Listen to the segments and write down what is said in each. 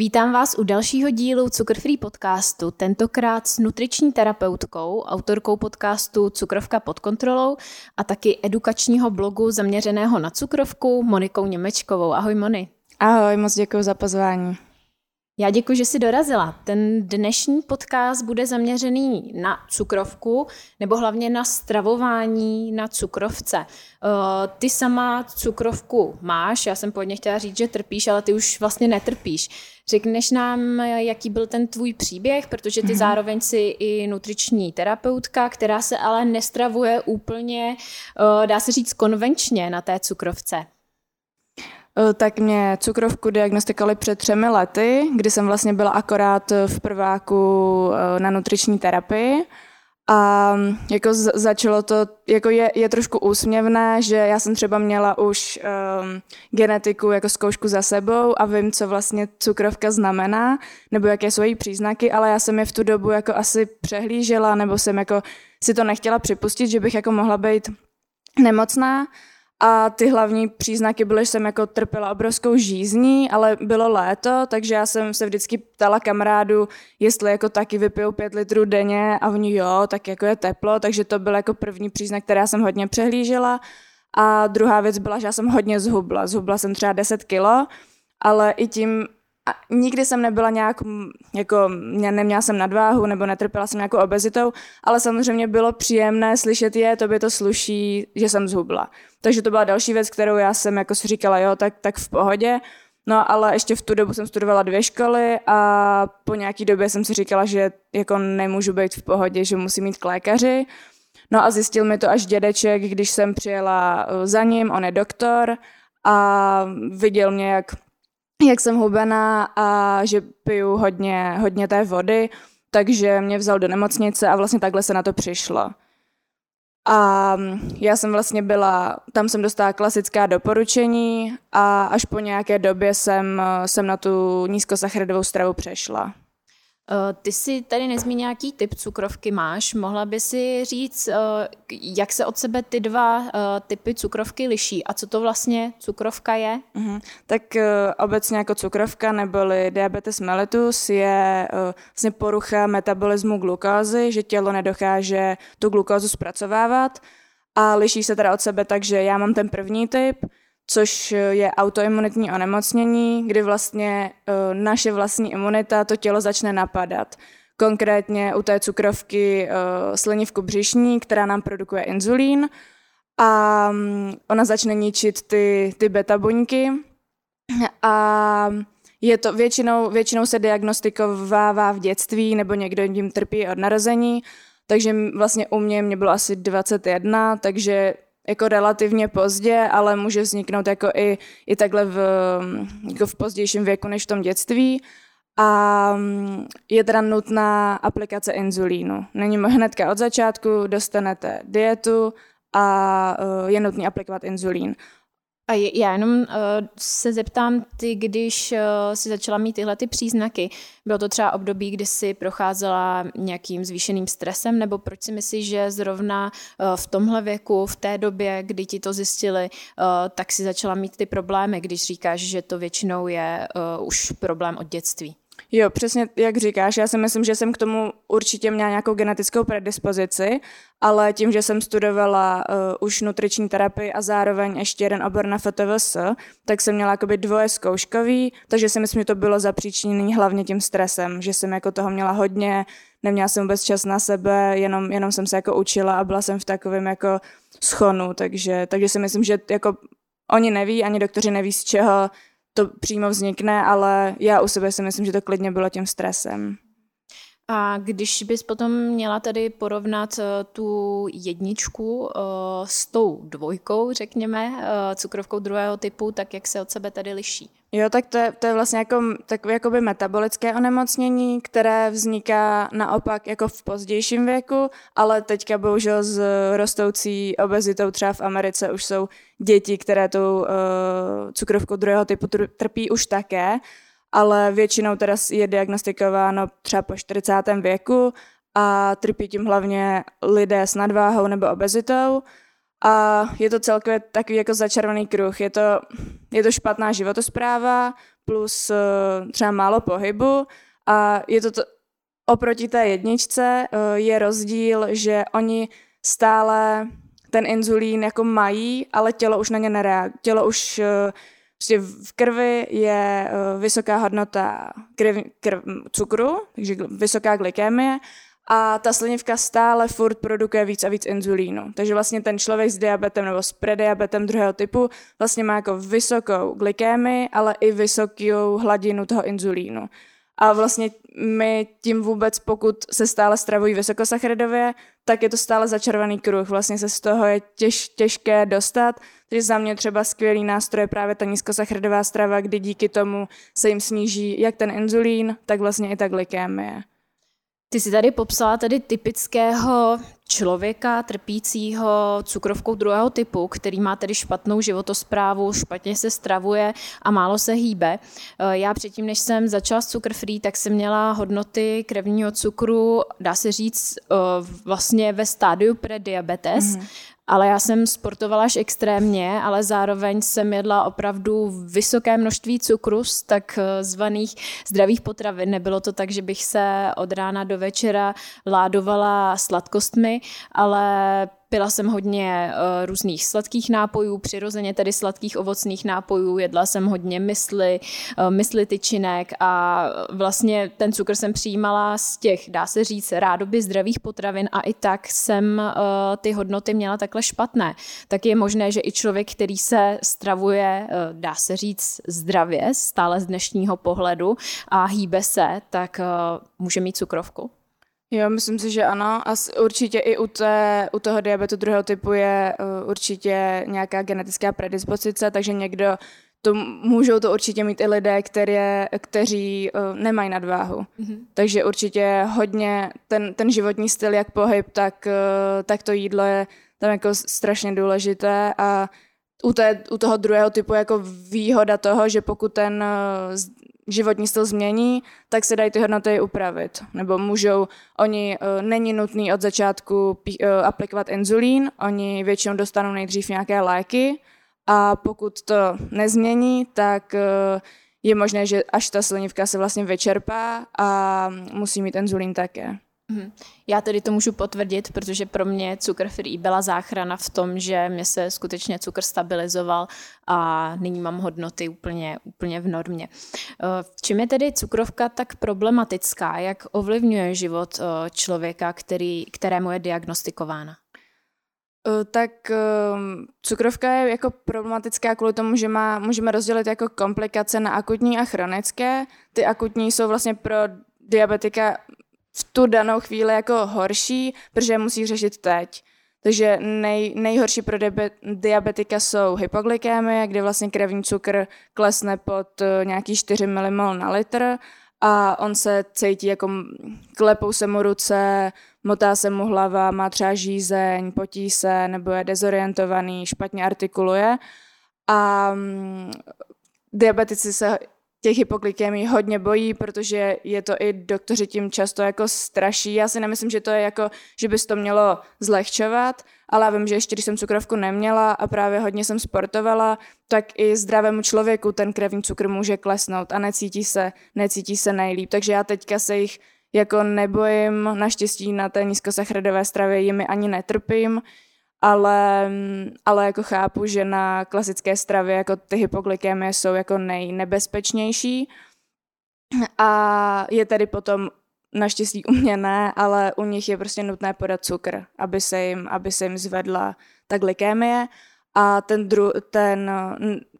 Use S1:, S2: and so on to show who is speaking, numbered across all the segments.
S1: Vítám vás u dalšího dílu Cukrfree podcastu, tentokrát s nutriční terapeutkou, autorkou podcastu Cukrovka pod kontrolou a taky edukačního blogu zaměřeného na cukrovku Monikou Němečkovou. Ahoj Moni.
S2: Ahoj, moc děkuji za pozvání.
S1: Já děkuji, že jsi dorazila. Ten dnešní podcast bude zaměřený na cukrovku, nebo hlavně na stravování na cukrovce. Eh, ty sama cukrovku máš, já jsem původně chtěla říct, že trpíš, ale ty už vlastně netrpíš. Řekneš nám, jaký byl ten tvůj příběh, protože ty mm-hmm. zároveň si i nutriční terapeutka, která se ale nestravuje úplně, eh, dá se říct, konvenčně na té cukrovce.
S2: Eh, tak mě cukrovku diagnostikovali před třemi lety, kdy jsem vlastně byla akorát v prváku eh, na nutriční terapii. A mm, jako začalo to, jako je, je trošku úsměvné, že já jsem třeba měla už um, genetiku jako zkoušku za sebou a vím, co vlastně cukrovka znamená, nebo jaké jsou její příznaky, ale já jsem je v tu dobu jako asi přehlížela, nebo jsem jako si to nechtěla připustit, že bych jako mohla být nemocná. A ty hlavní příznaky byly, že jsem jako trpěla obrovskou žízní, ale bylo léto, takže já jsem se vždycky ptala kamarádu, jestli jako taky vypiju pět litrů denně a oni jo, tak jako je teplo, takže to byl jako první příznak, který jsem hodně přehlížela. A druhá věc byla, že já jsem hodně zhubla. Zhubla jsem třeba 10 kilo, ale i tím a nikdy jsem nebyla nějak, jako neměla jsem nadváhu nebo netrpěla jsem nějakou obezitou, ale samozřejmě bylo příjemné slyšet je, to by to sluší, že jsem zhubla. Takže to byla další věc, kterou já jsem jako si říkala, jo, tak, tak v pohodě. No ale ještě v tu dobu jsem studovala dvě školy a po nějaký době jsem si říkala, že jako nemůžu být v pohodě, že musím mít k lékaři. No a zjistil mi to až dědeček, když jsem přijela eh, za ním, on je doktor a viděl mě, jak jak jsem hubená a že piju hodně, hodně té vody, takže mě vzal do nemocnice a vlastně takhle se na to přišlo. A já jsem vlastně byla, tam jsem dostala klasická doporučení a až po nějaké době jsem, jsem na tu nízkosacharidovou stravu přešla.
S1: Eh, ty si tady nezmínil, jaký typ cukrovky máš. Mohla by si říct, eh, jak se od sebe ty dva eh, typy cukrovky liší a co to vlastně cukrovka je?
S2: Uh-huh. Tak obecně jako cukrovka neboli diabetes mellitus je vlastně porucha metabolismu glukózy, že tělo nedokáže tu glukózu zpracovávat a liší se teda od sebe tak, že já mám ten první typ, což je autoimunitní onemocnění, kdy vlastně uh, naše vlastní imunita to tělo začne napadat. Konkrétně u té cukrovky uh, slinivku břišní, která nám produkuje inzulín a um, ona začne ničit ty, ty beta buňky a je to většinou, většinou se diagnostikovává v dětství nebo někdo tím trpí od narození, takže vlastně u mě mě bylo asi 21, takže jako relativně pozdě, ale může vzniknout jako i, i takhle v, jako v pozdějším věku než v tom dětství. A mm, je teda nutná aplikace inzulínu. Není hnedka od začátku, dostanete dietu a eh, je nutný aplikovat inzulín.
S1: A já jenom uh, se zeptám, ty, když uh, si začala mít tyhle ty příznaky, bylo to třeba období, kdy si procházela nějakým zvýšeným stresem, nebo proč si myslíš, že zrovna uh, v tomhle věku, v té době, kdy ti to zjistili, uh, tak si začala mít ty problémy, když říkáš, že to většinou je uh, už problém od dětství?
S2: Jo, přesně jak říkáš, já si myslím, že jsem k tomu určitě měla nějakou genetickou predispozici, ale tím, že jsem studovala uh, už nutriční terapii a zároveň ještě jeden obor na FTVS, tak jsem měla jakoby dvoje zkouškový, takže si myslím, že to bylo zapříčiněné hlavně tím stresem, že jsem jako toho měla hodně, neměla jsem vůbec čas na sebe, jenom, jenom jsem se jako učila a byla jsem v takovém jako schonu, takže, takže si myslím, že jako oni neví, ani doktoři neví z čeho to přímo vznikne, ale já u sebe si myslím, že to klidně bylo tím stresem.
S1: A když bys potom měla tady porovnat uh, tu jedničku uh, s tou dvojkou, řekněme, uh, cukrovkou druhého typu, tak jak se od sebe tady liší?
S2: Jo, tak to je, to je vlastně jako, takové jakoby metabolické onemocnění, které vzniká naopak jako v pozdějším věku, ale teďka bohužel s rostoucí obezitou třeba v Americe už jsou děti, které tou uh, cukrovkou druhého typu trpí už také, ale většinou teda je diagnostikováno třeba po 40. věku a trpí tím hlavně lidé s nadváhou nebo obezitou. A je to celkově takový jako začarovaný kruh. Je to, je to špatná životospráva, plus třeba málo pohybu a je to, to oproti té jedničce je rozdíl, že oni stále ten inzulín jako mají, ale tělo už na ně nereaguje. Tělo už Prostě v krvi je vysoká hodnota krv, krv, cukru, takže vysoká glykémie a ta slinivka stále furt produkuje víc a víc inzulínu. Takže vlastně ten člověk s diabetem nebo s prediabetem druhého typu vlastně má jako vysokou glykémii, ale i vysokou hladinu toho inzulínu. A vlastně my tím vůbec, pokud se stále stravují vysokosacharidově, tak je to stále začarovaný kruh. Vlastně se z toho je těž, těžké dostat. Takže za mě třeba skvělý nástroj je právě ta nízkosacharidová strava, kdy díky tomu se jim sníží jak ten inzulín, tak vlastně i ta glykémie.
S1: Ty jsi tady popsala tedy typického člověka trpícího cukrovkou druhého typu, který má tedy špatnou životosprávu, špatně se stravuje a málo se hýbe. Eh, já předtím, než jsem začala s cukr free, tak jsem měla hodnoty krevního cukru, dá se říct, eh, vlastně ve stádiu prediabetes. Mm-hmm ale já jsem sportovala až extrémně, ale zároveň jsem jedla opravdu vysoké množství cukru z tak eh, zvaných zdravých potravin. Nebylo to tak, že bych se od rána do večera ládovala sladkostmi, ale Pila jsem hodně uh, různých sladkých nápojů, přirozeně tedy sladkých ovocných nápojů, jedla jsem hodně mysli, uh, mysli tyčinek a vlastně ten cukr jsem přijímala z těch, dá se říct, rádoby zdravých potravin a i tak jsem uh, ty hodnoty měla takhle špatné. Tak je možné, že i člověk, který se stravuje, uh, dá se říct, zdravě, stále z dnešního pohledu a hýbe se, tak uh, může mít cukrovku.
S2: Jo, myslím si, že ano. A určitě i u, té, u toho diabetu druhého typu je uh, určitě nějaká genetická predispozice, takže někdo to můžou to určitě mít i lidé, které, kteří uh, nemají nadváhu. Mm-hmm. Takže určitě hodně ten, ten životní styl, jak pohyb, tak, uh, tak to jídlo je tam jako strašně důležité a u, té, u toho druhého typu jako výhoda toho, že pokud ten životní styl změní, tak se dají ty hodnoty upravit. Nebo můžou, oni, uh, není nutný od začátku uh, aplikovat inzulín, oni většinou dostanou nejdřív nějaké léky a pokud to nezmění, tak uh, je možné, že až ta slinivka se vlastně vyčerpá a musí mít inzulín také.
S1: Mhm. Já tedy to můžu potvrdit, protože pro mě cukr free byla záchrana v tom, že mě se skutečně cukr stabilizoval a nyní mám hodnoty úplně, úplně v normě. Eh, v čem je tedy cukrovka tak problematická? Jak ovlivňuje život eh, člověka, který, kterému je diagnostikována?
S2: Eh, tak ehm, cukrovka je jako problematická kvůli tomu, že má, můžeme rozdělit jako komplikace na akutní a chronické. Ty akutní jsou vlastně pro diabetika v tu danou chvíli jako horší, protože musí řešit teď. Takže nej, nejhorší pro diabetika jsou hypoglykémie, kdy vlastně krevní cukr klesne pod eh, nějaký 4 mmol na litr a on se cítí jako klepou se mu ruce, motá se mu hlava, má třeba žízeň, potí se nebo je dezorientovaný, špatně artikuluje. A um, diabetici se těch hypoglykemí hodně bojí, protože je to i doktoři tím často jako straší. Já si nemyslím, že to je jako, že bys to mělo zlehčovat, ale já vím, že ještě když jsem cukrovku neměla a právě hodně jsem sportovala, tak i zdravému člověku ten krevní cukr může klesnout a necítí se, necítí se nejlíp. Takže já teďka se jich jako nebojím, naštěstí na té nízkosacharidové stravě jimi ani netrpím, ale, ale jako chápu, že na klasické stravě jako ty hypoglykemie jsou jako nejnebezpečnější. A je tedy potom naštěstí u mě ne, ale u nich je prostě nutné podat cukr, aby se jim, aby se jim zvedla ta glykémie. A ten, dru, ten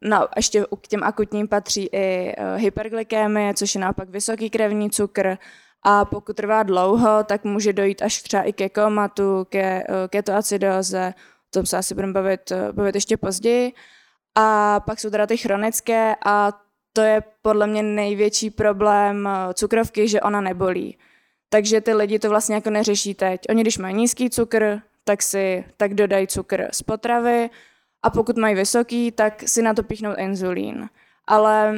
S2: no, ještě k těm akutním patří i uh, hyperglykémie, což je naopak vysoký krevní cukr a pokud trvá dlouho, tak může dojít až třeba i ke komatu, ke eh, ketoacidóze, o tom se asi budeme bavit, eh, bavit ještě později. A pak jsou teda ty chronické a to je podle mě největší problém eh, cukrovky, že ona nebolí. Takže ty lidi to vlastně jako neřeší teď. Oni, když mají nízký cukr, tak si tak dodají cukr z potravy a pokud mají vysoký, tak si na to píchnou inzulín. Ale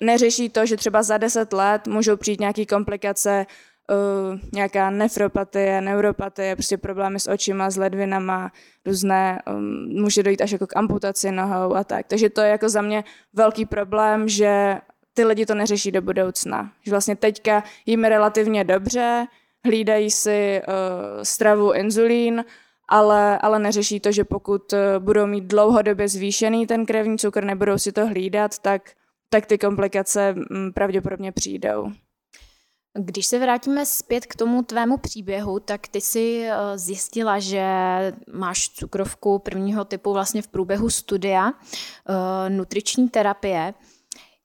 S2: neřeší to, že třeba za deset let můžou přijít nějaké komplikace, uh, nějaká nefropatie, neuropatie, prostě problémy s očima, s ledvinama, různé, um, může dojít až jako k amputaci nohou a tak. Takže to je jako za mě velký problém, že ty lidi to neřeší do budoucna. Že vlastně teďka jim relativně dobře, hlídají si uh, stravu inzulín, ale, ale neřeší to, že pokud budou mít dlouhodobě zvýšený ten krevní cukr, nebudou si to hlídat, tak, tak ty komplikace mm, pravděpodobně přijdou.
S1: Když se vrátíme zpět k tomu tvému příběhu, tak ty si eh, zjistila, že máš cukrovku prvního typu vlastně v průběhu studia uh, nutriční terapie.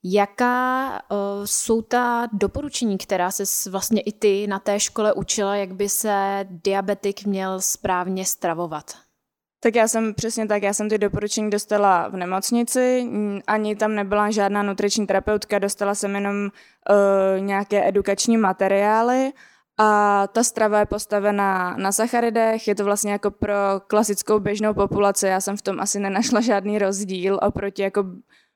S1: Jaká uh, jsou ta doporučení, která se vlastně i ty na té škole učila, jak by se diabetik měl správně stravovat?
S2: Tak já jsem přesně tak, já jsem ty doporučení dostala v nemocnici, ani tam nebyla žádná nutriční terapeutka, dostala jsem jenom uh, nějaké edukační materiály a ta strava je postavená na sacharidech, je to vlastně jako pro klasickou běžnou populaci, já jsem v tom asi nenašla žádný rozdíl oproti jako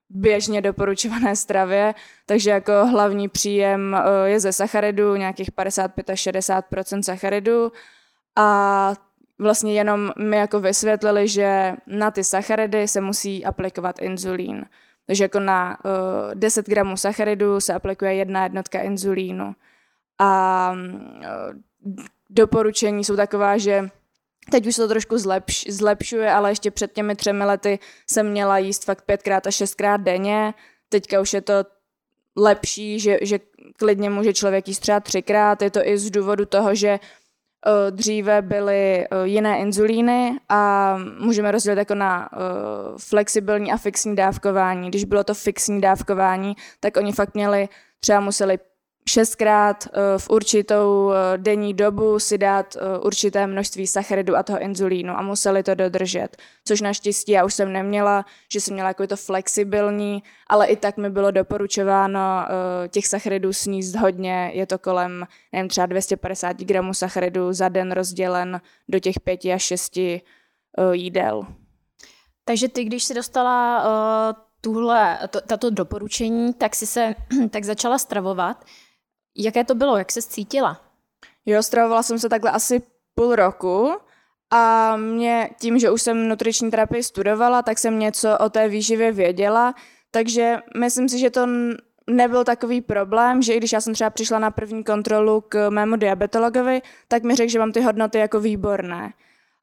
S2: běžně doporučované stravě, takže jako hlavní příjem uh, je ze sacharidu, nějakých 55 až 60 sacharidu a vlastně jenom mi jako vysvětlili, že na ty sacharidy se musí aplikovat inzulín. Takže jako na uh, 10 gramů sacharidu se aplikuje jedna jednotka inzulínu. A uh, doporučení jsou taková, že teď už se to trošku zlepš, zlepšuje, ale ještě před těmi třemi lety jsem měla jíst fakt pětkrát a šestkrát denně. Teďka už je to lepší, že, že klidně může člověk jíst třeba třikrát. Je to i z důvodu toho, že Eh, dříve byly eh, jiné inzulíny a můžeme rozdělit jako na eh, flexibilní a fixní dávkování. Když bylo to fixní dávkování, tak oni fakt měli, třeba museli šestkrát eh, v určitou eh, denní dobu si dát eh, určité množství sacharidu a toho inzulínu a museli to dodržet. Což naštěstí já už jsem neměla, že jsem měla jako to flexibilní, ale i tak mi bylo doporučováno těch sacharidů sníst hodně. Je to kolem, nevím, třeba 250 gramů sacharidu za den rozdělen do těch pěti až šesti jídel.
S1: Takže ty, když si dostala uh, tuhle, to, tato doporučení, tak si se tak začala stravovat. Jaké to bylo? Jak se cítila?
S2: Jo, stravovala jsem se takhle asi půl roku a mě tím, že už jsem nutriční terapii studovala, tak jsem něco o té výživě věděla, takže myslím si, že to nebyl takový problém, že i když já jsem třeba přišla na první kontrolu k mému diabetologovi, tak mi řekl, že mám ty hodnoty jako výborné.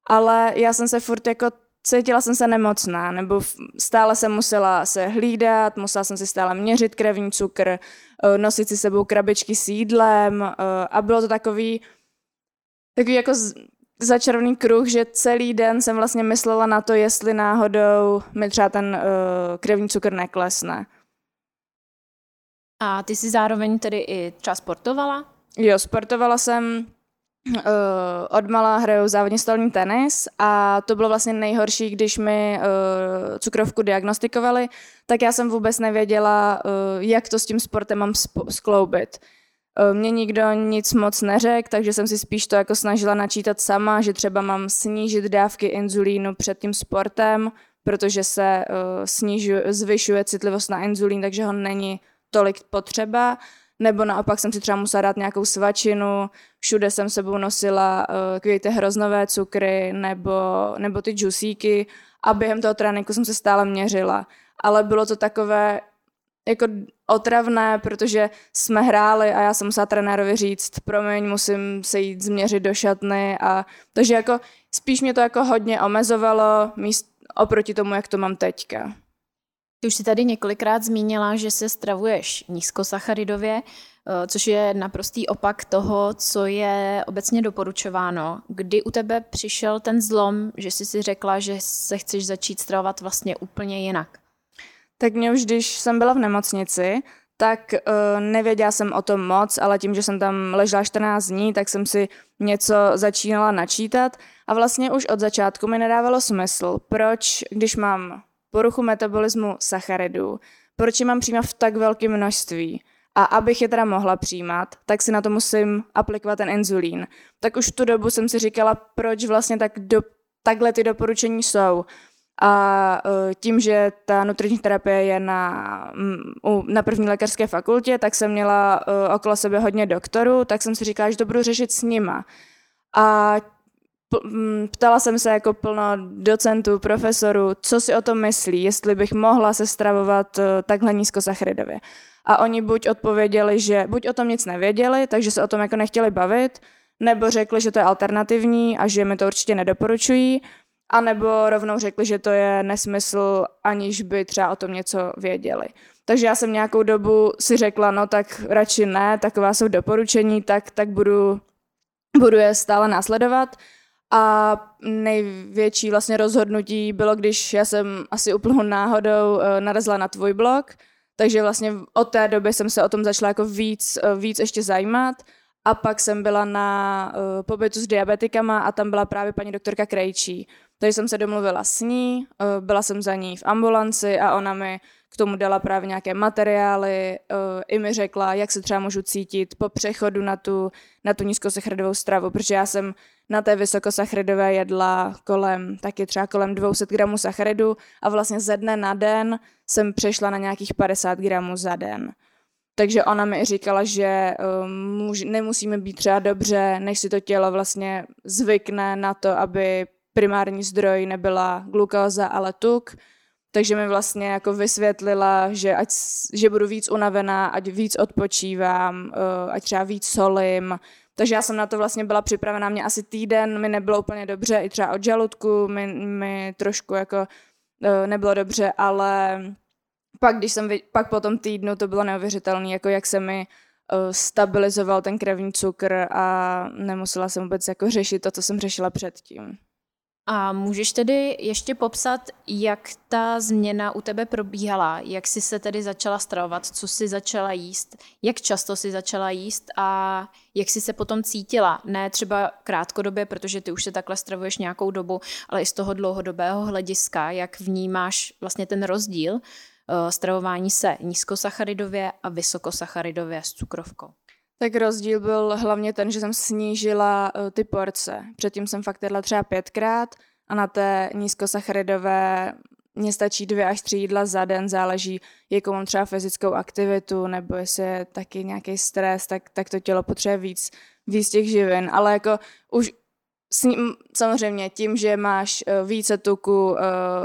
S2: Ale já jsem se furt jako cítila jsem se nemocná, nebo stále jsem musela se hlídat, musela jsem si stále měřit krevní cukr, eh, nosit si sebou krabičky s jídlem eh, a bylo to takový, takový jako začarovaný kruh, že celý den jsem vlastně myslela na to, jestli náhodou mi třeba ten uh, krevní cukr neklesne.
S1: A ty jsi zároveň tedy i třeba sportovala?
S2: Jo, sportovala jsem Uh, od mala hraju závodně stolní tenis a to bylo vlastně nejhorší, když mi uh, cukrovku diagnostikovali, tak já jsem vůbec nevěděla, uh, jak to s tím sportem mám skloubit. Uh, Mně nikdo nic moc neřekl, takže jsem si spíš to jako snažila načítat sama, že třeba mám snížit dávky inzulínu před tím sportem, protože se uh, snižuje, zvyšuje citlivost na inzulín, takže ho není tolik potřeba nebo naopak jsem si třeba musela dát nějakou svačinu, všude jsem sebou nosila uh, ty hroznové cukry nebo, nebo ty džusíky a během toho tréninku jsem se stále měřila. Ale bylo to takové jako otravné, protože jsme hráli a já jsem musela trenérovi říct, promiň, musím se jít změřit do šatny a takže jako spíš mě to jako hodně omezovalo míst oproti tomu, jak to mám teďka.
S1: Ty už si tady několikrát zmínila, že se stravuješ nízkosacharidově, eh, což je naprostý opak toho, co je obecně doporučováno. Kdy u tebe přišel ten zlom, že jsi si řekla, že se chceš začít stravovat vlastně úplně jinak?
S2: Tak mě už, když jsem byla v nemocnici, tak uh, nevěděla jsem o tom moc, ale tím, že jsem tam ležela 14 dní, tak jsem si něco začínala načítat a vlastně už od začátku mi nedávalo smysl, proč, když mám poruchu metabolismu sacharidů, proč je mám přijímat v tak velkém množství. A abych je teda mohla přijímat, tak si na to musím aplikovat ten inzulín. Tak už v tu dobu jsem si říkala, proč vlastně tak do, takhle ty doporučení jsou. A uh, tím, že ta nutriční terapie je na, na první lékařské fakultě, tak jsem měla uh, okolo sebe hodně doktorů, tak jsem si říkala, že to budu řešit s nima. A ptala jsem se jako plno docentů, profesorů, co si o tom myslí, jestli bych mohla se stravovat eh, takhle nízkosacharidově. A oni buď odpověděli, že buď o tom nic nevěděli, takže se o tom jako nechtěli bavit, nebo řekli, že to je alternativní a že mi to určitě nedoporučují, a nebo rovnou řekli, že to je nesmysl, aniž by třeba o tom něco věděli. Takže já jsem nějakou dobu si řekla, no tak radši ne, taková jsou doporučení, tak, tak budu, budu je stále následovat. A největší vlastně rozhodnutí bylo, když já jsem asi úplnou náhodou eh, narazila na tvůj blog, takže vlastně od té doby jsem se o tom začala jako víc, eh, víc ještě zajímat a pak jsem byla na uh, pobytu s diabetikama a tam byla právě paní doktorka Krejčí. Takže jsem se domluvila s ní, byla jsem za ní v ambulanci a ona mi tomu dala právě nějaké materiály, uh, i mi řekla, jak se třeba můžu cítit po přechodu na tu, na tu nízkosacharidovou stravu, protože já jsem na té vysokosacharidové jedla kolem, taky třeba kolem 200 gramů sacharidu a vlastně ze dne na den jsem přešla na nějakých 50 gramů za den. Takže ona mi říkala, že um, nemusíme být třeba dobře, než si to tělo vlastně zvykne na to, aby primární zdroj nebyla glukóza, ale tuk. Takže mi vlastně jako vysvětlila, že, ať, že budu víc unavená, ať víc odpočívám, uh, ať třeba víc solím. Takže já jsem na to vlastně byla připravená. Mě asi týden mi nebylo úplně dobře, i třeba od žaludku mi, mi trošku jako uh, nebylo dobře, ale pak, když jsem, pak po tom týdnu to bylo neuvěřitelné, jako jak se mi uh, stabilizoval ten krevní cukr a nemusela jsem vůbec jako řešit to, co jsem řešila předtím.
S1: A můžeš tedy ještě popsat, jak ta změna u tebe probíhala, jak jsi se tedy začala stravovat, co jsi začala jíst, jak často jsi začala jíst a jak jsi se potom cítila. Ne třeba krátkodobě, protože ty už se takhle stravuješ nějakou dobu, ale i z toho dlouhodobého hlediska, jak vnímáš vlastně ten rozdíl Eh, stravování se nízkosacharidově a vysokosacharidově s cukrovkou.
S2: Tak rozdíl byl hlavně ten, že jsem snížila uh, ty porce. Předtím jsem fakt jedla třeba pětkrát a na té nízkosacharidové mně stačí dvě až tři jídla za den, záleží, jakou mám třeba fyzickou aktivitu, nebo jestli je taky nějaký stres, tak, tak to tělo potřebuje víc, víc těch živin. Ale jako už s ním, samozřejmě tím, že máš uh, více tuku uh,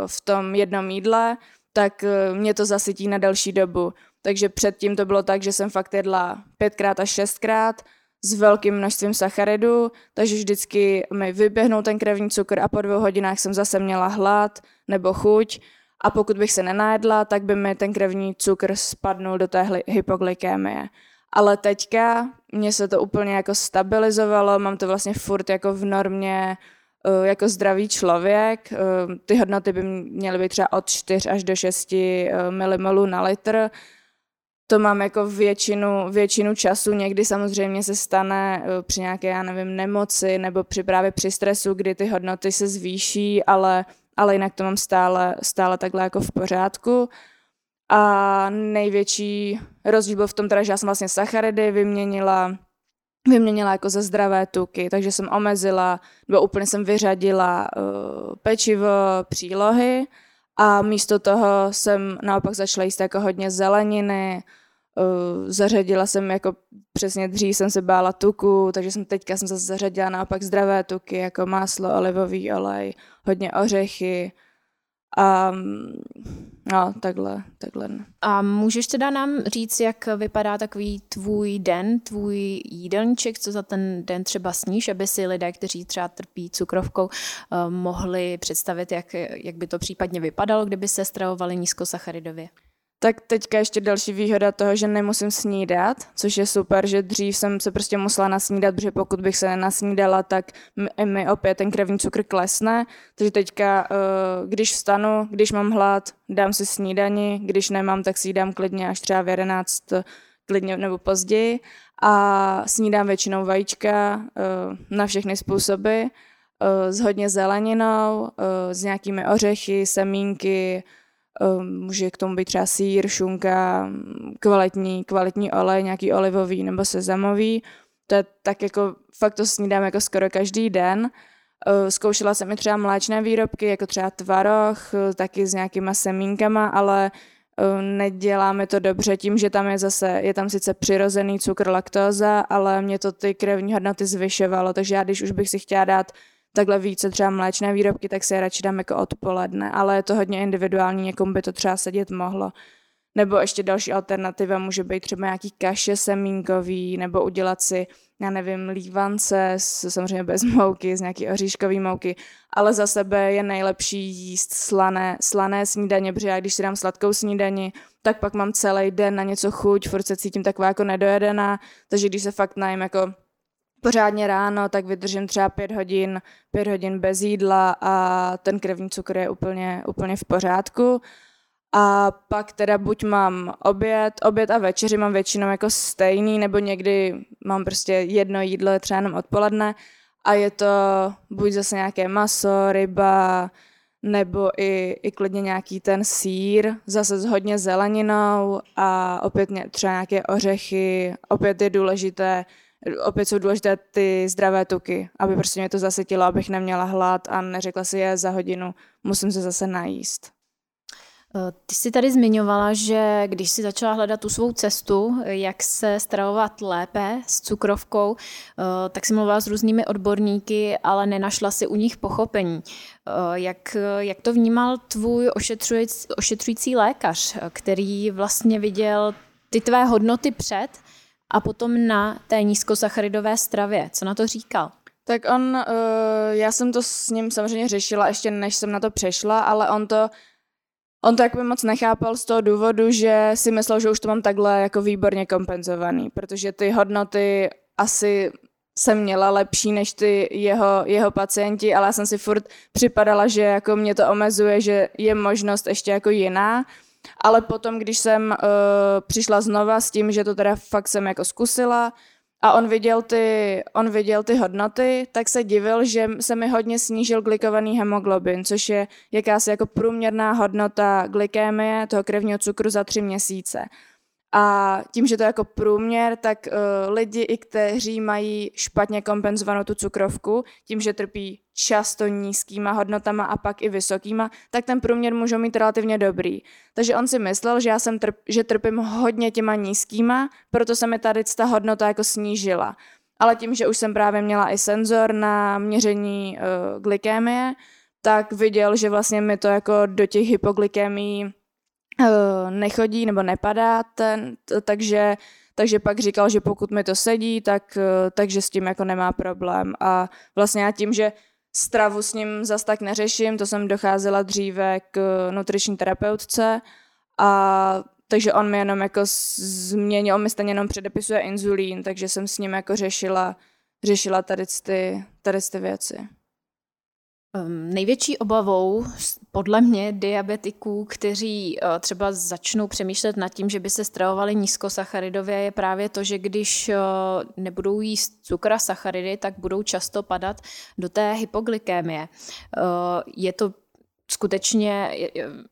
S2: v tom jednom jídle, tak eh, mě to zasytí na další dobu. Takže předtím to bylo tak, že jsem fakt jedla pětkrát až šestkrát s velkým množstvím sacharidu, takže vždycky mi vyběhnul ten krevní cukr a po dvou hodinách jsem zase měla hlad nebo chuť a pokud bych se nenajedla, tak by mi ten krevní cukr spadnul do té hypoglykémie. Ale teďka mě se to úplně jako stabilizovalo, mám to vlastně furt jako v normě Eh, jako zdravý člověk. Eh, ty hodnoty by měly být třeba od 4 až do 6 eh, milimolů na litr. To mám jako většinu, většinu času. Někdy samozřejmě se stane při nějaké, já nevím, nemoci nebo při právě při stresu, kdy ty hodnoty se zvýší, ale, ale jinak to mám stále, stále takhle jako v pořádku. A největší rozdíl byl v tom teda, že já jsem vlastně sacharidy vyměnila vyměnila jako za zdravé tuky, takže jsem omezila, nebo úplně jsem vyřadila uh, pečivo, přílohy a místo toho jsem naopak začala jíst jako hodně zeleniny, uh, zařadila jsem jako přesně dřív jsem se bála tuku, takže jsem teďka jsem zase zařadila naopak zdravé tuky, jako máslo, olivový olej, hodně ořechy, a no, takhle, takhle.
S1: A můžeš teda nám říct, jak vypadá takový tvůj den, tvůj jídelníček, co za ten den třeba sníš, aby si lidé, kteří třeba trpí cukrovkou, eh, mohli představit, jak, jak by to případně vypadalo, kdyby se stravovali nízkosacharidově?
S2: Tak teďka ještě další výhoda toho, že nemusím snídat, což je super, že dřív jsem se prostě musela nasnídat, protože pokud bych se nenasnídala, tak mi, opět ten krevní cukr klesne. Takže teďka, eh, když vstanu, když mám hlad, dám si snídani, když nemám, tak si dám klidně až třeba v 11 klidně nebo později a snídám většinou vajíčka eh, na všechny způsoby, eh, s hodně zeleninou, s nějakými ořechy, semínky, může k tomu být třeba sír, šunka, kvalitní, kvalitní olej, nějaký olivový nebo sezamový. To je tak jako, fakt to snídám jako skoro každý den. Ehm, zkoušela jsem i třeba mléčné výrobky, jako třeba tvaroh, taky s nějakýma semínkama, ale ehm, neděláme to dobře tím, že tam je zase, je tam sice přirozený cukr laktóza, ale mě to ty krevní hodnoty zvyšovalo, takže já když už bych si chtěla dát takhle více třeba mléčné výrobky, tak si je radši dám jako odpoledne, ale je to hodně individuální, někomu by to třeba sedět mohlo. Nebo ještě další alternativa může být třeba nějaký kaše semínkový, nebo udělat si, já nevím, lívance, samozřejmě bez mouky, z nějaký oříškový mouky, ale za sebe je nejlepší jíst slané, slané snídaně, protože já když si dám sladkou snídani, tak pak mám celý den na něco chuť, furt se cítím taková jako nedojedená, takže když se fakt najím jako pořádně ráno, tak vydržím třeba pět hodin, pět hodin bez jídla a ten krevní cukr je úplně, úplně v pořádku. A pak teda buď mám oběd, oběd a večeři mám většinou jako stejný, nebo někdy mám prostě jedno jídlo třeba jenom odpoledne a je to buď zase nějaké maso, ryba, nebo i, i klidně nějaký ten sír, zase s hodně zeleninou a opět třeba nějaké ořechy, opět je důležité, opět jsou důležité ty zdravé tuky, aby prostě mě to zasytilo, abych neměla hlad a neřekla si je za hodinu, musím se zase najíst.
S1: Eh, ty jsi tady zmiňovala, že když jsi začala hledat tu svou cestu, jak se stravovat lépe s cukrovkou, eh, tak jsi mluvila s různými odborníky, ale nenašla si u nich pochopení. Eh, jak, jak to vnímal tvůj ošetřující, ošetřující lékař, který vlastně viděl ty tvé hodnoty před a potom na té nízkosacharidové stravě? Co na to říkal?
S2: Tak on, já jsem to s ním samozřejmě řešila ještě než jsem na to přešla, ale on to On to jakoby moc nechápal z toho důvodu, že si myslel, že už to mám takhle jako výborně kompenzovaný, protože ty hodnoty asi jsem měla lepší než ty jeho, jeho pacienti, ale já jsem si furt připadala, že jako mě to omezuje, že je možnost ještě jako jiná. Ale potom, když jsem uh, přišla znova s tím, že to teda fakt jsem jako zkusila, a on viděl, ty, on viděl ty hodnoty, tak se divil, že se mi hodně snížil glikovaný hemoglobin, což je jakási jako průměrná hodnota glykémie toho krevního cukru za tři měsíce. A tím, že to je jako průměr, tak uh, lidi, i kteří mají špatně kompenzovanou tu cukrovku, tím, že trpí často nízkýma hodnotama a pak i vysokýma, tak ten průměr můžou mít relativně dobrý. Takže on si myslel, že já jsem trp, že trpím hodně těma nízkýma, proto se mi tady ta hodnota jako snížila. Ale tím, že už jsem právě měla i senzor na měření uh, glykémie, tak viděl, že vlastně mi to jako do těch hypoglykémií nechodí nebo nepadá ten, takže, takže pak říkal, že pokud mi to sedí, tak, eh, takže s tím jako nemá problém. A vlastně já tím, že stravu s ním zas tak neřeším, to jsem docházela dříve k nutriční terapeutce a takže on mi jenom jako změnil, on mi stejně jenom předepisuje inzulín, takže jsem s ním jako řešila, řešila tady ty, tady ty věci.
S1: Um, největší obavou podle mě diabetiků, kteří uh, třeba začnou přemýšlet nad tím, že by se stravovali nízkosacharidově, je právě to, že když uh, nebudou jíst cukr a sacharidy, tak budou často padat do té hypoglykémie. Uh, je to skutečně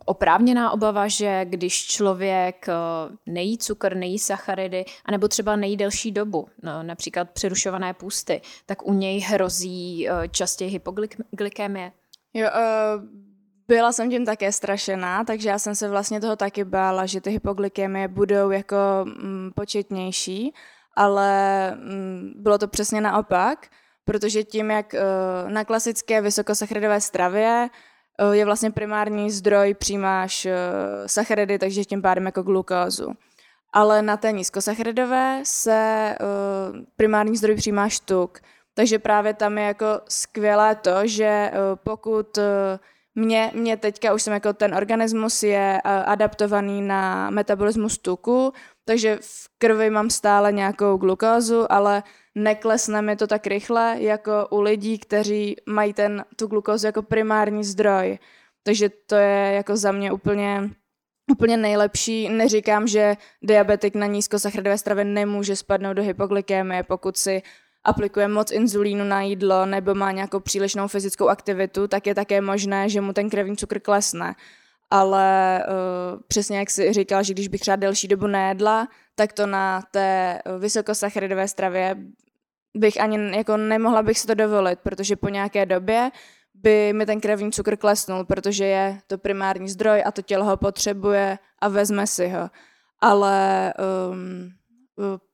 S1: oprávněná obava, že když člověk eh, nejí cukr, nejí sacharidy, anebo třeba nejí delší dobu, no, například přerušované půsty, tak u něj hrozí eh, častěji hypoglykémie.
S2: Jo, uh, byla jsem tím také strašená, takže já jsem se vlastně toho taky bála, že ty hypoglykémie budou jako mm, početnější, ale mm, bylo to přesně naopak, protože tím, jak uh, na klasické vysokosacharidové stravě Eh, je vlastně primární zdroj, přijímáš eh, sacharidy, takže tím pádem jako glukózu. Ale na té nízkosacharidové se eh, primární zdroj přijímáš tuk. Takže právě tam je jako skvělé to, že pokud mě, mě teďka už jsem jako ten organismus je adaptovaný na metabolismus tuku, takže v krvi mám stále nějakou glukózu, ale neklesne mi to tak rychle, jako u lidí, kteří mají ten, tu glukózu jako primární zdroj. Takže to je jako za mě úplně, úplně nejlepší. Neříkám, že diabetik na nízkosacharidové stravě nemůže spadnout do hypoglykémie, pokud si aplikuje moc inzulínu na jídlo nebo má nějakou přílišnou fyzickou aktivitu, tak je také možné, že mu ten krevní cukr klesne. Ale uh, přesně jak si říkal, že když bych třeba delší dobu nejedla, tak to na té vysokosacharidové stravě bych ani jako nemohla bych si to dovolit, protože po nějaké době by mi ten krevní cukr klesnul, protože je to primární zdroj a to tělo ho potřebuje a vezme si ho. Ale um,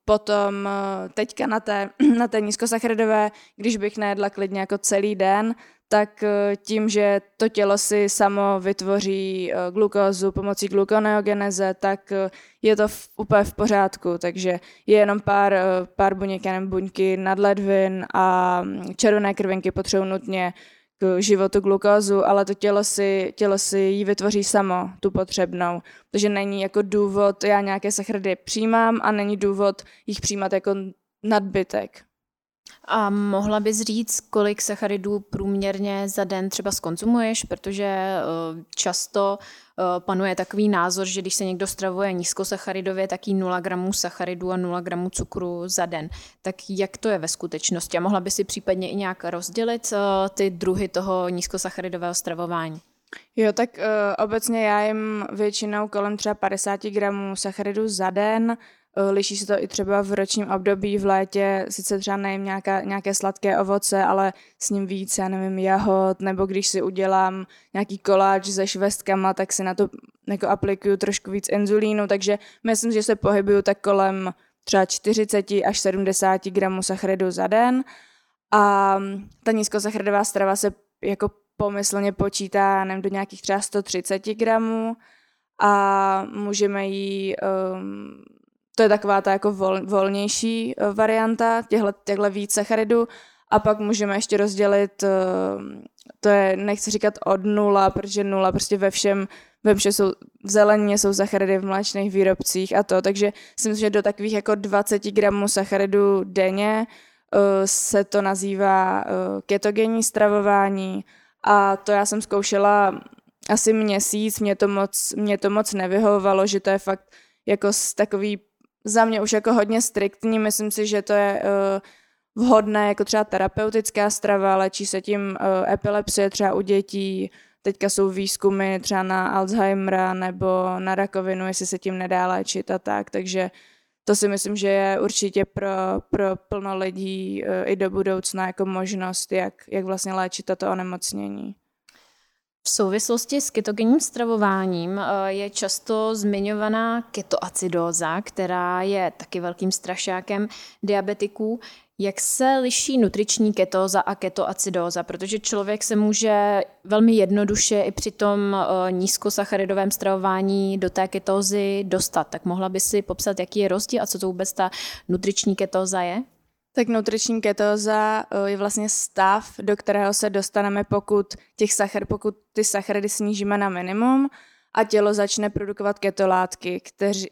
S2: potom eh, teďka na té, na té nízkosacharidové, když bych nejedla klidně jako celý den, tak eh, tím, že to tělo si samo vytvoří eh, glukózu pomocí glukoneogeneze, tak je to v, úplně v pořádku, takže je jenom pár, pár buněk, jenom buňky nadledvin a mm, červené krvinky potřebují nutně k životu glukózu, ale to tělo si, tělo si ji vytvoří samo, tu potřebnou. Takže není jako důvod, já nějaké sacharidy přijímám a není důvod jich přijímat jako nadbytek.
S1: A mohla bys říct, kolik sacharidů průměrně za den třeba skonzumuješ, protože eh, často eh, panuje takový názor, že když se někdo stravuje nízkosacharidově, tak jí 0 gramů sacharidů a 0 gramů cukru za den. Tak jak to je ve skutečnosti? A mohla by si případně i nějak rozdělit eh, ty druhy toho nízkosacharidového stravování?
S2: Jo, tak uh, obecně já jim většinou kolem třeba 50 gramů sacharidů za den, liší se to i třeba v ročním období, v létě, sice třeba nejím nějaká, nějaké sladké ovoce, ale s ním víc, já nevím, jahod, nebo když si udělám nějaký koláč se švestkama, tak si na to jako aplikuju trošku víc inzulínu, takže myslím, že se pohybuju tak kolem třeba 40 až 70 gramů sacharidu za den. A ta nízkosacharidová strava se jako pomyslně počítá nevím, do nějakých třeba 130 gramů a můžeme ji um, to je taková ta jako vol, volnější uh, varianta těchto, těchto víc sacharidů. A pak můžeme ještě rozdělit, uh, to je, nechci říkat od nula, protože nula prostě ve všem, ve všem jsou, v zelenině jsou sacharidy v mléčných výrobcích a to, takže si myslím, že do takových jako 20 gramů sacharidů denně uh, se to nazývá ketogenní stravování a to já jsem zkoušela asi měsíc, mě to moc, mě to moc nevyhovovalo, že to je fakt jako takový za mě už jako hodně striktní, myslím si, že to je uh, vhodné jako třeba terapeutická strava, léčí se tím uh, epilepsie třeba u dětí, teďka jsou výzkumy třeba na Alzheimera nebo na rakovinu, jestli se tím nedá léčit a tak, takže to si myslím, že je určitě pro, pro plno lidí uh, i do budoucna jako možnost, jak, jak vlastně léčit toto onemocnění.
S1: V souvislosti s ketogenním stravováním eh, je často zmiňovaná ketoacidóza, která je taky velkým strašákem diabetiků. Jak se liší nutriční ketóza a ketoacidóza? Protože člověk se může velmi jednoduše i při tom eh, nízkosacharidovém stravování do té ketózy dostat. Tak mohla by si popsat, jaký je rozdíl a co to vůbec ta nutriční ketóza je?
S2: Tak nutriční ketóza eh, je vlastně stav, do kterého se dostaneme, pokud, těch sachar, pokud ty sacharidy snížíme na minimum a tělo začne produkovat ketolátky,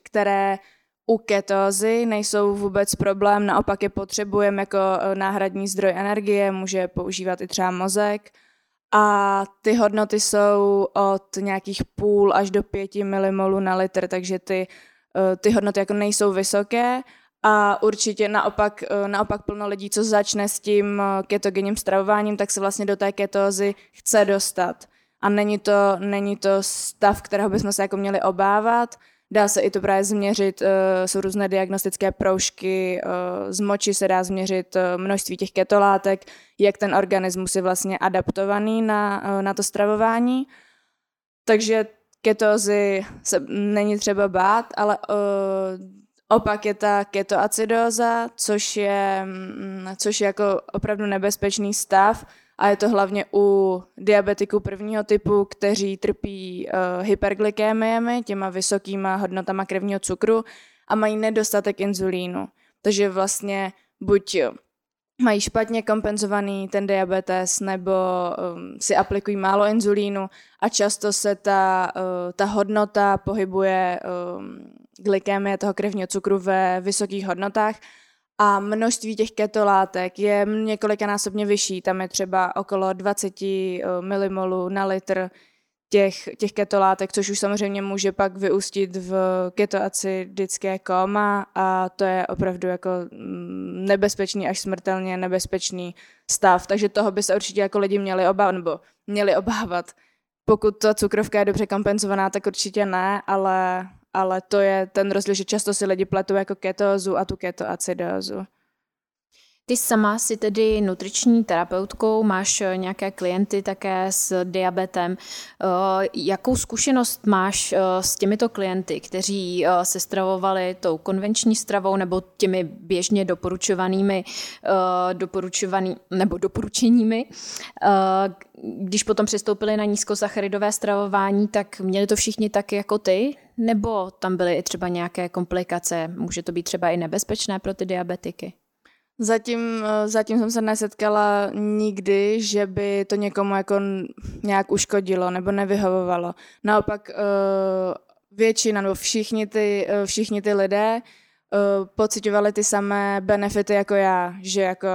S2: které u ketózy nejsou vůbec problém, naopak je potřebujeme jako eh, náhradní zdroj energie, může používat i třeba mozek. A ty hodnoty jsou od nějakých půl až do pěti milimolů na litr, takže ty, eh, ty hodnoty jako nejsou vysoké a určitě naopak, eh, naopak plno lidí, co začne s tím eh, ketogenním stravováním, tak se vlastně do té ketózy chce dostat. A není to, není to stav, kterého bychom se jako měli obávat. Dá se i to právě změřit, eh, jsou různé diagnostické proužky, z moči se dá změřit množství těch ketolátek, jak ten organismus je vlastně adaptovaný na, na to stravování. Takže ketózy se není třeba bát, ale Opak je ta ketoacidóza, což je, mm, což je jako opravdu nebezpečný stav a je to hlavně u diabetiků prvního typu, kteří trpí uh, hyperglykémiemi, těma vysokýma hodnotama krevního cukru a mají nedostatek inzulínu. Takže vlastně buď mají špatně kompenzovaný ten diabetes nebo um, si aplikují málo inzulínu a často se ta, uh, ta hodnota pohybuje um, glykémie toho krevního cukru ve vysokých hodnotách a množství těch ketolátek je několikanásobně vyšší. Tam je třeba okolo 20 uh, milimolů na litr těch, těch ketolátek, což už samozřejmě může pak vyústit v ketoacidické koma a to je opravdu jako mm, nebezpečný až smrtelně nebezpečný stav, takže toho by se určitě jako lidi měli obávat, nebo měli obávat. Pokud ta cukrovka je dobře kompenzovaná, tak určitě ne, ale, ale to je ten rozdíl, že často si lidi pletou jako ketózu a tu ketoacidózu.
S1: Ty sama si tedy nutriční terapeutkou, máš eh, nějaké klienty také s diabetem. Eh, jakou zkušenost máš eh, s těmito klienty, kteří se stravovali tou konvenční stravou nebo těmi běžně doporučovanými doporučovaný, nebo doporučeními? Když potom přistoupili na nízkosacharidové stravování, tak měli to všichni tak jako ty? Nebo tam byly i třeba nějaké komplikace? Může to být třeba i nebezpečné pro ty diabetiky?
S2: Zatím, eh, zatím jsem se nesetkala nikdy, že by to někomu jako nějak uškodilo nebo nevyhovovalo. Naopak eh, většina nebo všichni ty, eh, všichni ty lidé pocitovali ty samé benefity jako já, že jako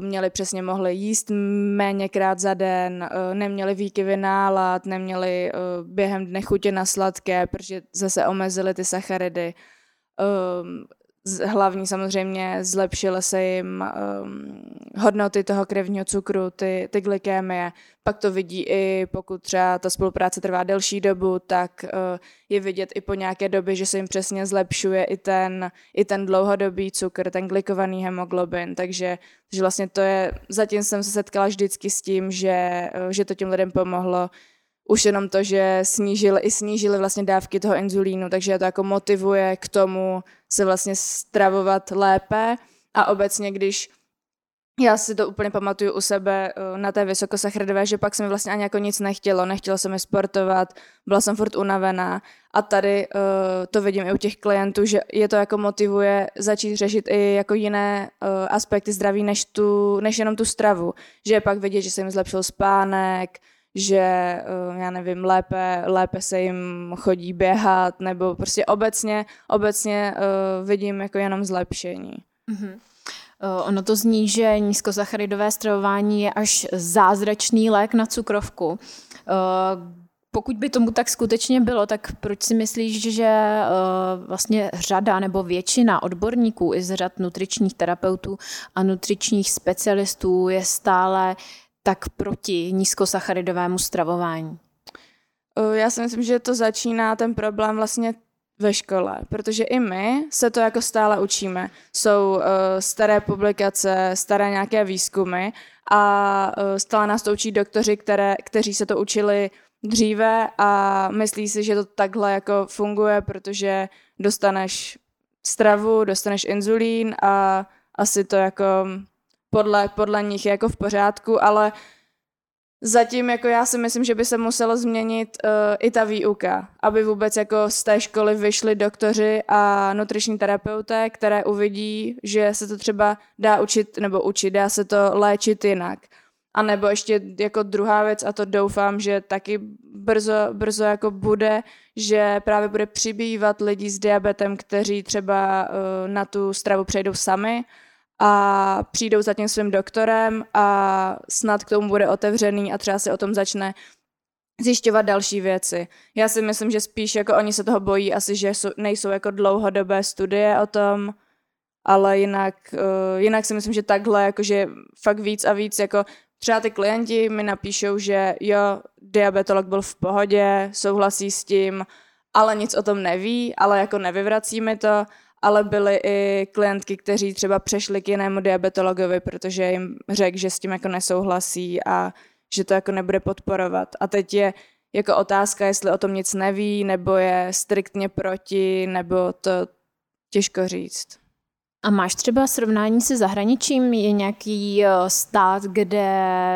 S2: měli přesně mohli jíst méněkrát za den, neměli výkyvy nálad, neměli během dne chutě na sladké, protože zase omezili ty sacharidy hlavní samozřejmě zlepšily se jim um, hodnoty toho krevního cukru, ty, ty glykémie. Pak to vidí i pokud třeba ta spolupráce trvá delší dobu, tak uh, je vidět i po nějaké době, že se jim přesně zlepšuje i ten, i ten dlouhodobý cukr, ten glikovaný hemoglobin. Takže, takže vlastně to je, zatím jsem se setkala vždycky s tím, že, uh, že to těm lidem pomohlo už jenom to, že snížili, i snížili vlastně dávky toho inzulínu, takže to jako motivuje k tomu se vlastně stravovat lépe. A obecně, když já si to úplně pamatuju u sebe eh, na té vysokosacharidové, že pak se mi vlastně ani jako nic nechtělo, nechtělo se mi sportovat, byla jsem furt unavená. A tady uh, to vidím i u těch klientů, že je to jako motivuje začít řešit i jako jiné uh, aspekty zdraví než, tu, než jenom tu stravu, že je pak vidět, že se jim zlepšil spánek, že eh, já nevím, lépe, lépe se jim chodí běhat, nebo prostě obecně, obecně uh, vidím jako jenom zlepšení. Mm-hmm.
S1: Ono to zní, že nízkosacharidové stravování je až zázračný lék na cukrovku. Pokud by tomu tak skutečně bylo, tak proč si myslíš, že vlastně řada nebo většina odborníků i z řad nutričních terapeutů a nutričních specialistů je stále tak proti nízkosacharidovému stravování?
S2: Já si myslím, že to začíná ten problém vlastně ve škole, protože i my se to jako stále učíme. Jsou uh, staré publikace, staré nějaké výzkumy a uh, stále nás to učí doktoři, které, kteří se to učili dříve a myslí si, že to takhle jako funguje, protože dostaneš stravu, dostaneš inzulín a asi to jako podle, podle nich je jako v pořádku, ale zatím jako já si myslím, že by se muselo změnit uh, i ta výuka, aby vůbec jako z té školy vyšli doktoři a nutriční terapeuté, které uvidí, že se to třeba dá učit, nebo učit, dá se to léčit jinak. A nebo ještě jako druhá věc, a to doufám, že taky brzo, brzo jako bude, že právě bude přibývat lidí s diabetem, kteří třeba uh, na tu stravu přejdou sami, a přijdou za tím svým doktorem a snad k tomu bude otevřený a třeba se o tom začne zjišťovat další věci. Já si myslím, že spíš jako oni se toho bojí asi, že jsou, nejsou jako dlouhodobé studie o tom, ale jinak, uh, jinak si myslím, že takhle jakože fakt víc a víc jako třeba ty klienti mi napíšou, že jo, diabetolog byl v pohodě, souhlasí s tím, ale nic o tom neví, ale jako nevyvrací mi to ale byly i klientky, kteří třeba přešli k jinému diabetologovi, protože jim řekl, že s tím jako nesouhlasí a že to jako nebude podporovat. A teď je jako otázka, jestli o tom nic neví, nebo je striktně proti, nebo to těžko říct.
S1: A máš třeba srovnání se zahraničím? Je nějaký eh, stát, kde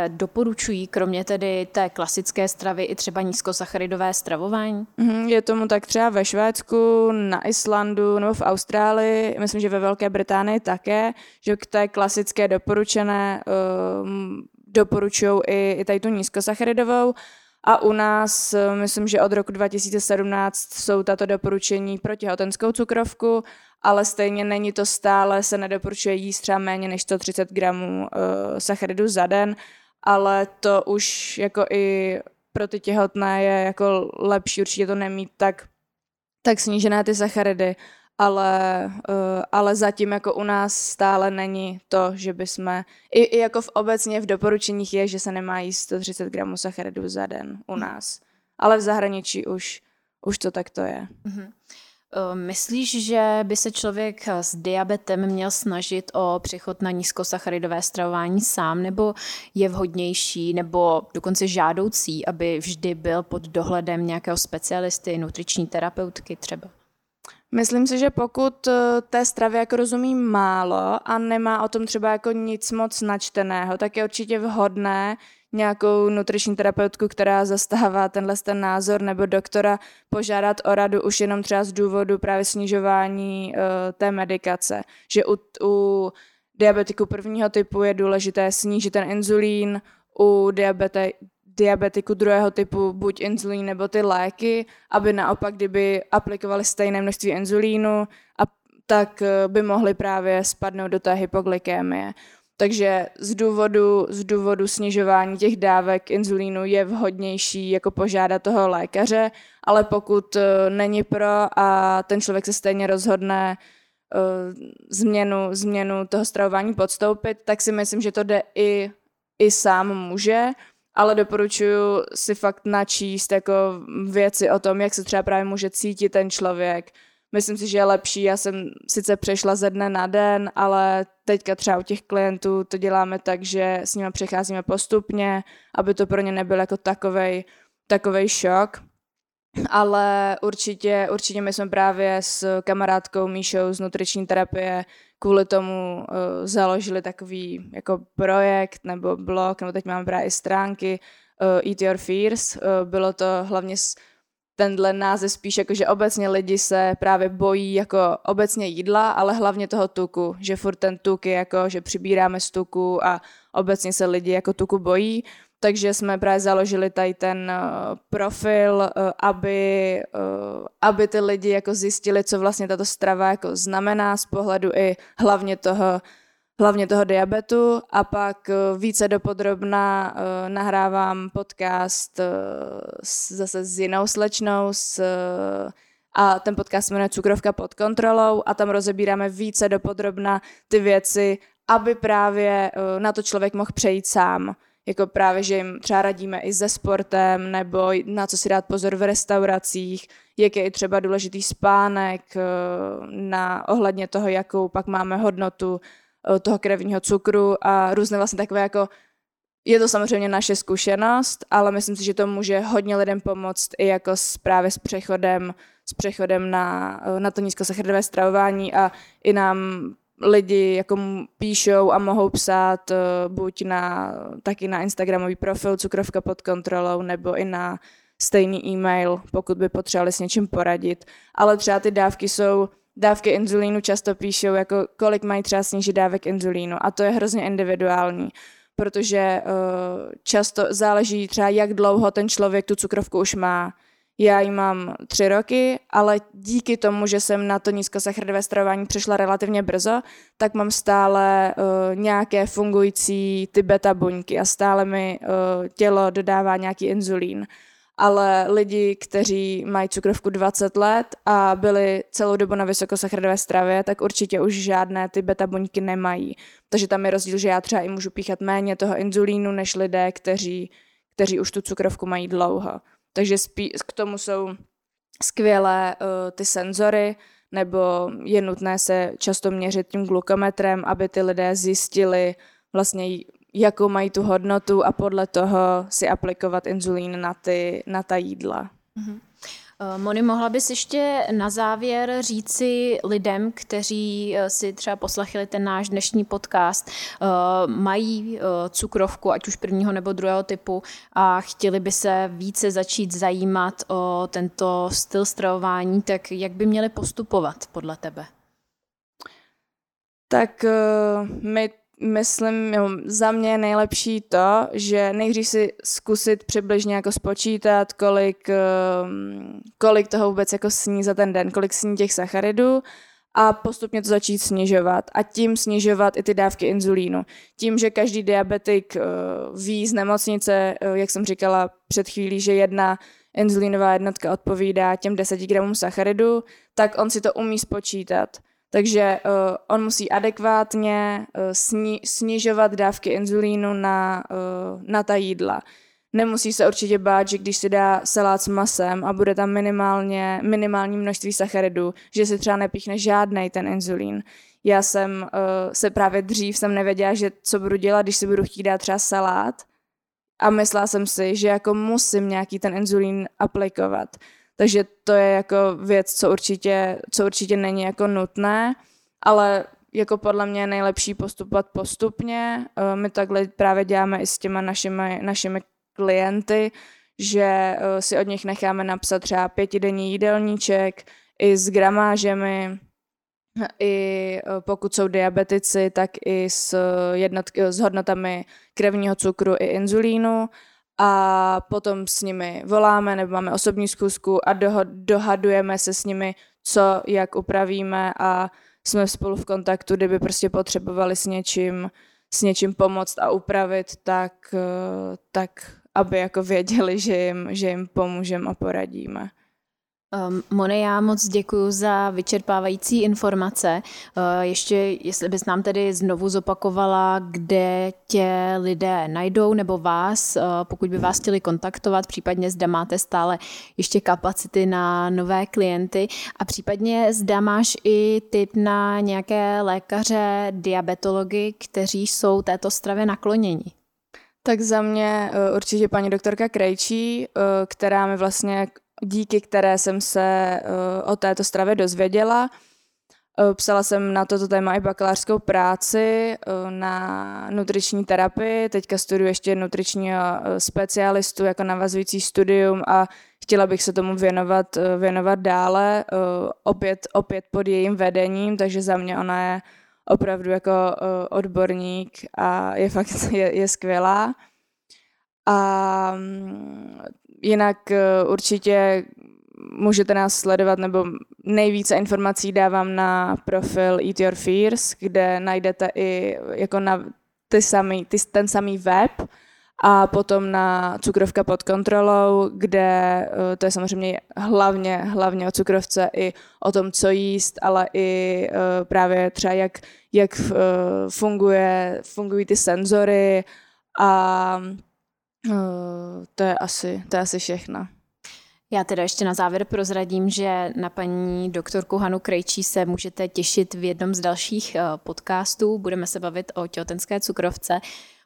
S1: doporučují, kromě tedy té klasické stravy, i třeba nízkosacharidové stravování?
S2: Mhm, je tomu tak třeba ve Švédsku, na Islandu nebo v Austrálii, myslím, že ve Velké Británii také, že k té klasické doporučené um, doporučují i, i tady tu nízkosacharidovou. A u nás, eh, myslím, že od roku 2017 jsou tato doporučení pro těhotenskou cukrovku ale stejně není to stále, se nedoporučuje jíst třeba méně než 130 gramů uh, sacharidu za den, ale to už jako i pro ty těhotné je jako lepší určitě to nemít tak, tak snížené ty sacharidy, ale, uh, ale zatím jako u nás stále není to, že by jsme, i, i jako v obecně v doporučeních je, že se nemá jíst 130 gramů sacharidu za den u nás, ale v zahraničí už, už to takto je. Mm-hmm.
S1: Myslíš, že by se člověk s diabetem měl snažit o přechod na nízkosacharidové stravování sám, nebo je vhodnější, nebo dokonce žádoucí, aby vždy byl pod dohledem nějakého specialisty, nutriční terapeutky třeba?
S2: Myslím si, že pokud eh, té stravě jako rozumí málo a nemá o tom třeba jako nic moc načteného, tak je určitě vhodné nějakou nutriční terapeutku, která zastává tenhle ten názor, nebo doktora požádat o radu už jenom třeba z důvodu právě snižování uh, té medikace. Že u, u diabetiku prvního typu je důležité snížit ten inzulín, u diabete, diabetiku druhého typu buď inzulín nebo ty léky, aby naopak, kdyby aplikovali stejné množství inzulínu, a tak eh, by mohli právě spadnout do té hypoglykémie. Takže z důvodu, z důvodu snižování těch dávek inzulínu je vhodnější jako požádat toho lékaře, ale pokud uh, není pro a ten člověk se stejně rozhodne uh, změnu, změnu toho stravování podstoupit, tak si myslím, že to jde i, i sám může, ale doporučuji si fakt načíst jako věci o tom, jak se třeba právě může cítit ten člověk, myslím si, že je lepší. Já jsem sice přešla ze dne na den, ale teďka třeba u těch klientů to děláme tak, že s nimi přecházíme postupně, aby to pro ně nebyl jako takovej, takovej šok. Ale určitě, určitě my jsme právě s kamarádkou Míšou z nutriční terapie kvůli tomu uh, založili takový jako projekt nebo blog, nebo teď máme právě i stránky uh, Eat Your Fears. Uh, bylo to hlavně s tenhle název spíš jako, že obecně lidi se právě bojí jako obecně jídla, ale hlavně toho tuku, že furt ten tuk je jako, že přibíráme z tuku a obecně se lidi jako tuku bojí, takže jsme právě založili tady ten uh, profil, uh, aby, uh, aby ty lidi jako zjistili, co vlastně tato strava jako znamená z pohledu i hlavně toho hlavně toho diabetu a pak eh, více dopodrobna nahrávám podcast zase s jinou slečnou s, a ten podcast se jmenuje Cukrovka pod kontrolou a tam rozebíráme více dopodrobna ty věci, aby právě na to člověk mohl přejít sám. Jako právě, že jim třeba radíme i se sportem, nebo na co si dát pozor v restauracích, jak je i třeba důležitý spánek, na ohledně toho, jakou pak máme hodnotu Eh, toho krevního cukru a různé vlastně takové jako je to samozřejmě naše zkušenost, ale myslím si, že to může hodně lidem pomoct i jako s, právě s přechodem, s přechodem na, eh, na to nízkosacharidové stravování a i nám lidi jako píšou a mohou psát uh, buď na, taky na Instagramový profil Cukrovka pod kontrolou nebo i na stejný e-mail, pokud by potřebovali s něčím poradit. Ale třeba ty dávky jsou dávky inzulínu často píšou, jako kolik mají třeba snížit dávek inzulínu a to je hrozně individuální, protože uh, často záleží třeba, jak dlouho ten člověk tu cukrovku už má. Já ji mám tři roky, ale díky tomu, že jsem na to nízkosacharidové stravování přišla relativně brzo, tak mám stále uh, nějaké fungující ty beta buňky a stále mi uh, tělo dodává nějaký inzulín ale lidi, kteří mají cukrovku 20 let a byli celou dobu na vysokosacharidové stravě, tak určitě už žádné ty beta buňky nemají. Takže tam je rozdíl, že já třeba i můžu píchat méně toho inzulínu, než lidé, kteří, kteří už tu cukrovku mají dlouho. Takže spí- k tomu jsou skvělé uh, ty senzory, nebo je nutné se často měřit tím glukometrem, aby ty lidé zjistili vlastně jakou mají tu hodnotu a podle toho si aplikovat inzulín na, ty, na ta jídla. Mm-hmm.
S1: Moni, mohla bys ještě na závěr říci lidem, kteří eh, si třeba poslechli ten náš dnešní podcast, eh, mají cukrovku, ať už prvního nebo druhého typu a chtěli by se více začít zajímat o tento styl stravování, tak jak by měli postupovat podle tebe?
S2: Tak my myslím, jo, za mě je nejlepší to, že nejdřív si zkusit přibližně jako spočítat, kolik, ehm, kolik toho vůbec jako sní za ten den, kolik sní těch sacharidů a postupně to začít snižovat a tím snižovat i ty dávky inzulínu. Tím, že každý diabetik uh, ví z nemocnice, uh, jak jsem říkala před chvílí, že jedna inzulínová jednotka odpovídá těm 10 gramům sacharidu, tak on si to umí spočítat. Takže uh, on musí adekvátně uh, sni- snižovat dávky inzulínu na, uh, na ta jídla. nemusí se určitě bát, že když si dá salát s masem a bude tam minimálně, minimální množství sacharidů, že si třeba nepíchne žádný ten inzulín. Já jsem uh, se právě dřív jsem nevěděla, že co budu dělat, když si budu chtít dát třeba salát a myslela jsem si, že jako musím nějaký ten inzulín aplikovat. Takže to je jako věc, co určitě, co určitě není jako nutné, ale jako podle mě nejlepší postupovat postupně. Eh, my takhle právě děláme i s těma našimi, našimi klienty, že eh, si od nich necháme napsat třeba pětidenní jídelníček i s gramážemi, i eh, pokud jsou diabetici, tak i s, jednot, s hodnotami krevního cukru i inzulínu a potom s nimi voláme nebo máme osobní zkusku a doho, dohadujeme se s nimi, co, jak upravíme a jsme spolu v kontaktu, kdyby prostě potřebovali s něčím, s něčím pomoct a upravit, tak, eh, tak aby jako věděli, že jim, že jim pomůžeme a poradíme.
S1: Um, Mone, já moc děkuji za vyčerpávající informace. Uh, ještě, jestli bys nám tedy znovu zopakovala, kde tě lidé najdou, nebo vás, uh, pokud by vás chtěli kontaktovat, případně zda máte stále ještě kapacity na nové klienty a případně zda máš i tip na nějaké lékaře, diabetology, kteří jsou této stravě nakloněni.
S2: Tak za mě uh, určitě paní doktorka Krejčí, uh, která mi vlastně díky které jsem se uh, o této stravě dozvěděla. Uh, psala jsem na toto téma i bakalářskou práci uh, na nutriční terapii, teďka studuji ještě nutričního specialistu jako navazující studium a chtěla bych se tomu věnovat, věnovat dále, opět, opět pod jejím vedením, takže za mě ona je opravdu jako odborník a je fakt je, je skvělá. A mm, jinak uh, určitě můžete nás sledovat, nebo nejvíce informací dávám na profil Eat Your Fears, kde najdete i jako na ty samý, ty, ten samý web a potom na cukrovka pod kontrolou, kde uh, to je samozřejmě hlavně, hlavně o cukrovce i o tom, co jíst, ale i uh, právě třeba jak, jak funguje, fungují ty senzory a Uh, to je asi, to je asi všechno.
S1: Já teda ještě na závěr prozradím, že na paní doktorku Hanu Krejčí se můžete těšit v jednom z dalších uh, podcastů. Budeme se bavit o těhotenské cukrovce.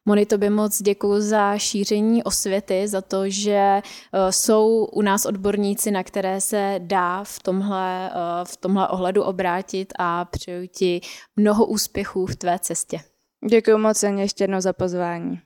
S1: Moni, tobě moc děkuji za šíření osvěty, za to, že uh, jsou u nás odborníci, na které se dá v tomhle, v tomhle ohledu obrátit a přeju ti mnoho úspěchů v tvé cestě.
S2: Děkuji moc ještě jednou za pozvání.